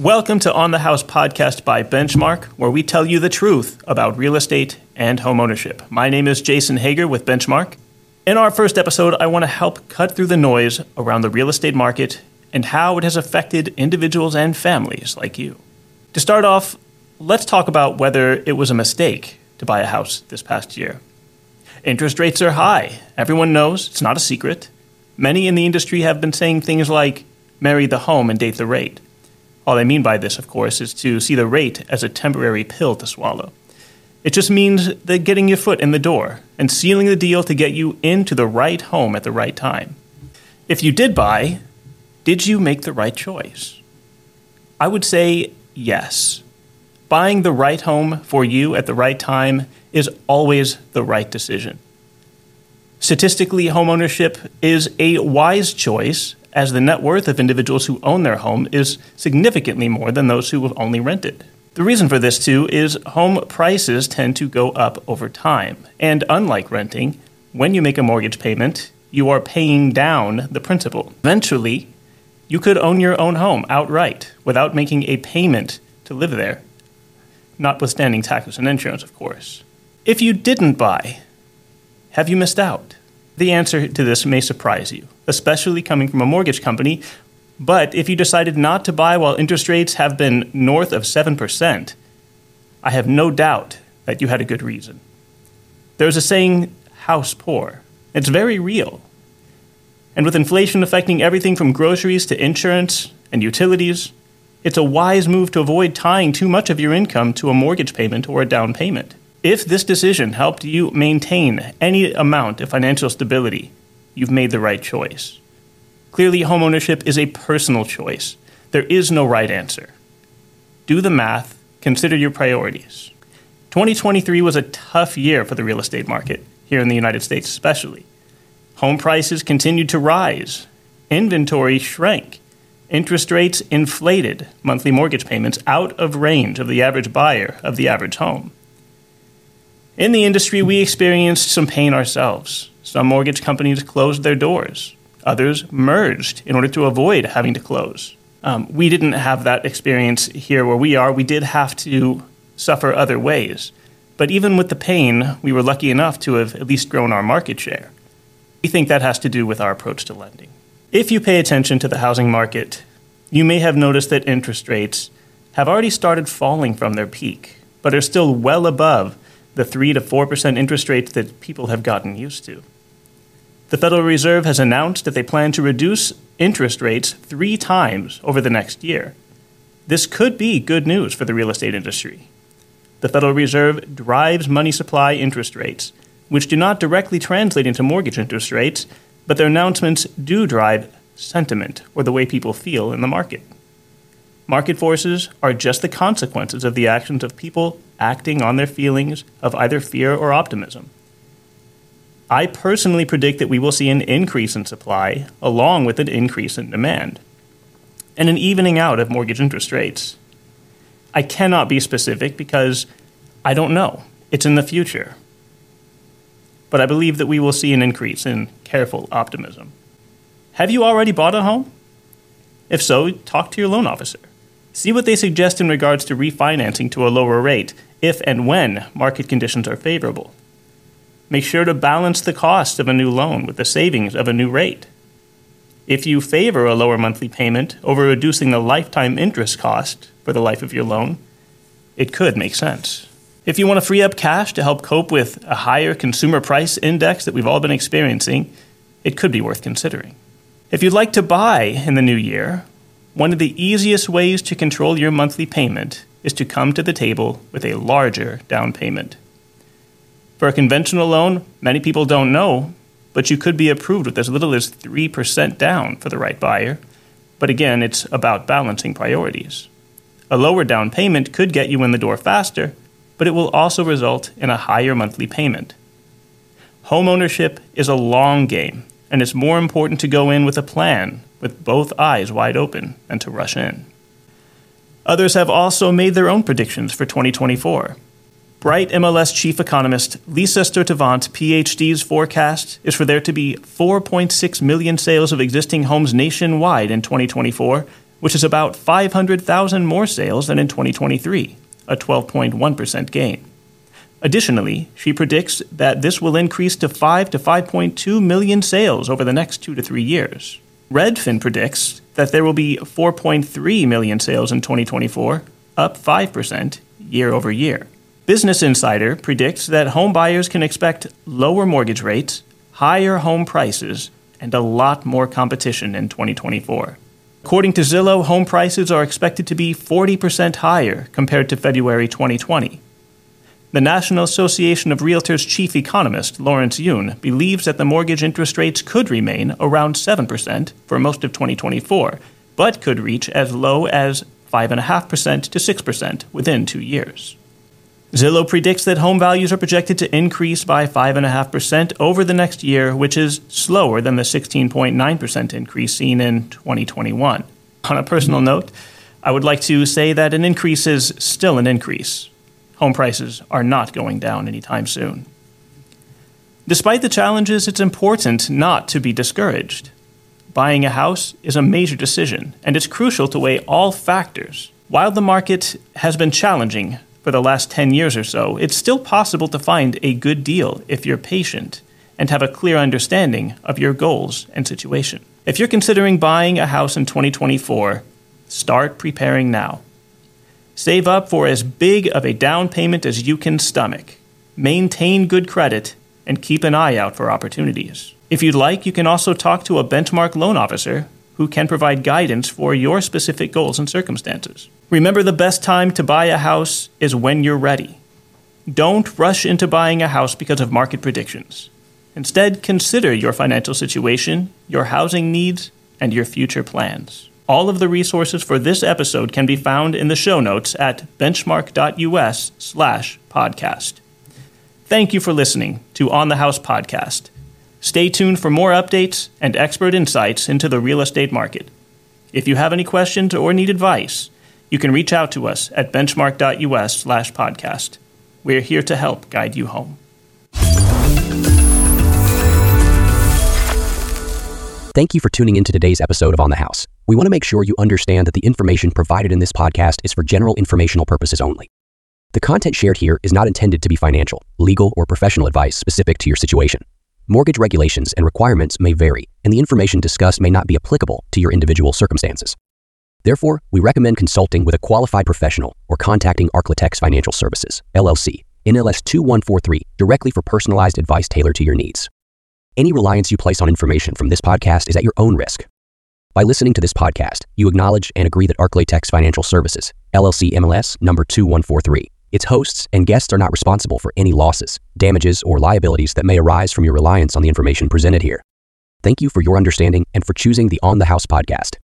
Welcome to On the House podcast by Benchmark, where we tell you the truth about real estate and homeownership. My name is Jason Hager with Benchmark. In our first episode, I want to help cut through the noise around the real estate market and how it has affected individuals and families like you. To start off, let's talk about whether it was a mistake to buy a house this past year. Interest rates are high. Everyone knows, it's not a secret. Many in the industry have been saying things like, marry the home and date the rate. All I mean by this, of course, is to see the rate as a temporary pill to swallow. It just means that getting your foot in the door and sealing the deal to get you into the right home at the right time. If you did buy, did you make the right choice? I would say yes. Buying the right home for you at the right time is always the right decision. Statistically, homeownership is a wise choice as the net worth of individuals who own their home is significantly more than those who have only rented. The reason for this, too, is home prices tend to go up over time. And unlike renting, when you make a mortgage payment, you are paying down the principal. Eventually, you could own your own home outright without making a payment to live there, notwithstanding taxes and insurance, of course. If you didn't buy, have you missed out? The answer to this may surprise you, especially coming from a mortgage company. But if you decided not to buy while interest rates have been north of 7%, I have no doubt that you had a good reason. There's a saying, house poor. It's very real. And with inflation affecting everything from groceries to insurance and utilities, it's a wise move to avoid tying too much of your income to a mortgage payment or a down payment. If this decision helped you maintain any amount of financial stability, you've made the right choice. Clearly, homeownership is a personal choice. There is no right answer. Do the math, consider your priorities. 2023 was a tough year for the real estate market, here in the United States especially. Home prices continued to rise, inventory shrank, interest rates inflated monthly mortgage payments out of range of the average buyer of the average home. In the industry, we experienced some pain ourselves. Some mortgage companies closed their doors, others merged in order to avoid having to close. Um, we didn't have that experience here where we are. We did have to suffer other ways. But even with the pain, we were lucky enough to have at least grown our market share. We think that has to do with our approach to lending. If you pay attention to the housing market, you may have noticed that interest rates have already started falling from their peak, but are still well above the 3 to 4% interest rates that people have gotten used to. The Federal Reserve has announced that they plan to reduce interest rates three times over the next year. This could be good news for the real estate industry. The Federal Reserve drives money supply interest rates, which do not directly translate into mortgage interest rates, but their announcements do drive sentiment, or the way people feel in the market. Market forces are just the consequences of the actions of people acting on their feelings of either fear or optimism. I personally predict that we will see an increase in supply along with an increase in demand and an evening out of mortgage interest rates. I cannot be specific because I don't know. It's in the future. But I believe that we will see an increase in careful optimism. Have you already bought a home? If so, talk to your loan officer. See what they suggest in regards to refinancing to a lower rate if and when market conditions are favorable. Make sure to balance the cost of a new loan with the savings of a new rate. If you favor a lower monthly payment over reducing the lifetime interest cost for the life of your loan, it could make sense. If you want to free up cash to help cope with a higher consumer price index that we've all been experiencing, it could be worth considering. If you'd like to buy in the new year, one of the easiest ways to control your monthly payment is to come to the table with a larger down payment. For a conventional loan, many people don't know, but you could be approved with as little as 3% down for the right buyer. But again, it's about balancing priorities. A lower down payment could get you in the door faster, but it will also result in a higher monthly payment. Home ownership is a long game, and it's more important to go in with a plan with both eyes wide open than to rush in. Others have also made their own predictions for 2024. Bright MLS chief economist Lisa Sturtevant, PhD's forecast is for there to be 4.6 million sales of existing homes nationwide in 2024, which is about 500,000 more sales than in 2023, a 12.1% gain. Additionally, she predicts that this will increase to 5 to 5.2 million sales over the next 2 to 3 years. Redfin predicts that there will be 4.3 million sales in 2024, up 5% year over year. Business Insider predicts that home buyers can expect lower mortgage rates, higher home prices, and a lot more competition in 2024. According to Zillow, home prices are expected to be 40% higher compared to February 2020. The National Association of Realtors chief economist, Lawrence Yun, believes that the mortgage interest rates could remain around 7% for most of 2024, but could reach as low as 5.5% to 6% within two years. Zillow predicts that home values are projected to increase by 5.5% over the next year, which is slower than the 16.9% increase seen in 2021. On a personal note, I would like to say that an increase is still an increase home prices are not going down anytime soon. Despite the challenges, it's important not to be discouraged. Buying a house is a major decision, and it's crucial to weigh all factors. While the market has been challenging for the last 10 years or so, it's still possible to find a good deal if you're patient and have a clear understanding of your goals and situation. If you're considering buying a house in 2024, start preparing now. Save up for as big of a down payment as you can stomach. Maintain good credit and keep an eye out for opportunities. If you'd like, you can also talk to a benchmark loan officer who can provide guidance for your specific goals and circumstances. Remember, the best time to buy a house is when you're ready. Don't rush into buying a house because of market predictions. Instead, consider your financial situation, your housing needs, and your future plans. All of the resources for this episode can be found in the show notes at benchmark.us slash podcast. Thank you for listening to On the House podcast. Stay tuned for more updates and expert insights into the real estate market. If you have any questions or need advice, you can reach out to us at benchmark.us slash podcast. We're here to help guide you home. Thank you for tuning in to today's episode of On the House. We want to make sure you understand that the information provided in this podcast is for general informational purposes only. The content shared here is not intended to be financial, legal, or professional advice specific to your situation. Mortgage regulations and requirements may vary, and the information discussed may not be applicable to your individual circumstances. Therefore, we recommend consulting with a qualified professional or contacting Ark-La-Tex Financial Services, LLC, NLS 2143, directly for personalized advice tailored to your needs. Any reliance you place on information from this podcast is at your own risk. By listening to this podcast, you acknowledge and agree that Ark-La-Tex Financial Services, LLC MLS number 2143, its hosts and guests are not responsible for any losses, damages, or liabilities that may arise from your reliance on the information presented here. Thank you for your understanding and for choosing the On the House podcast.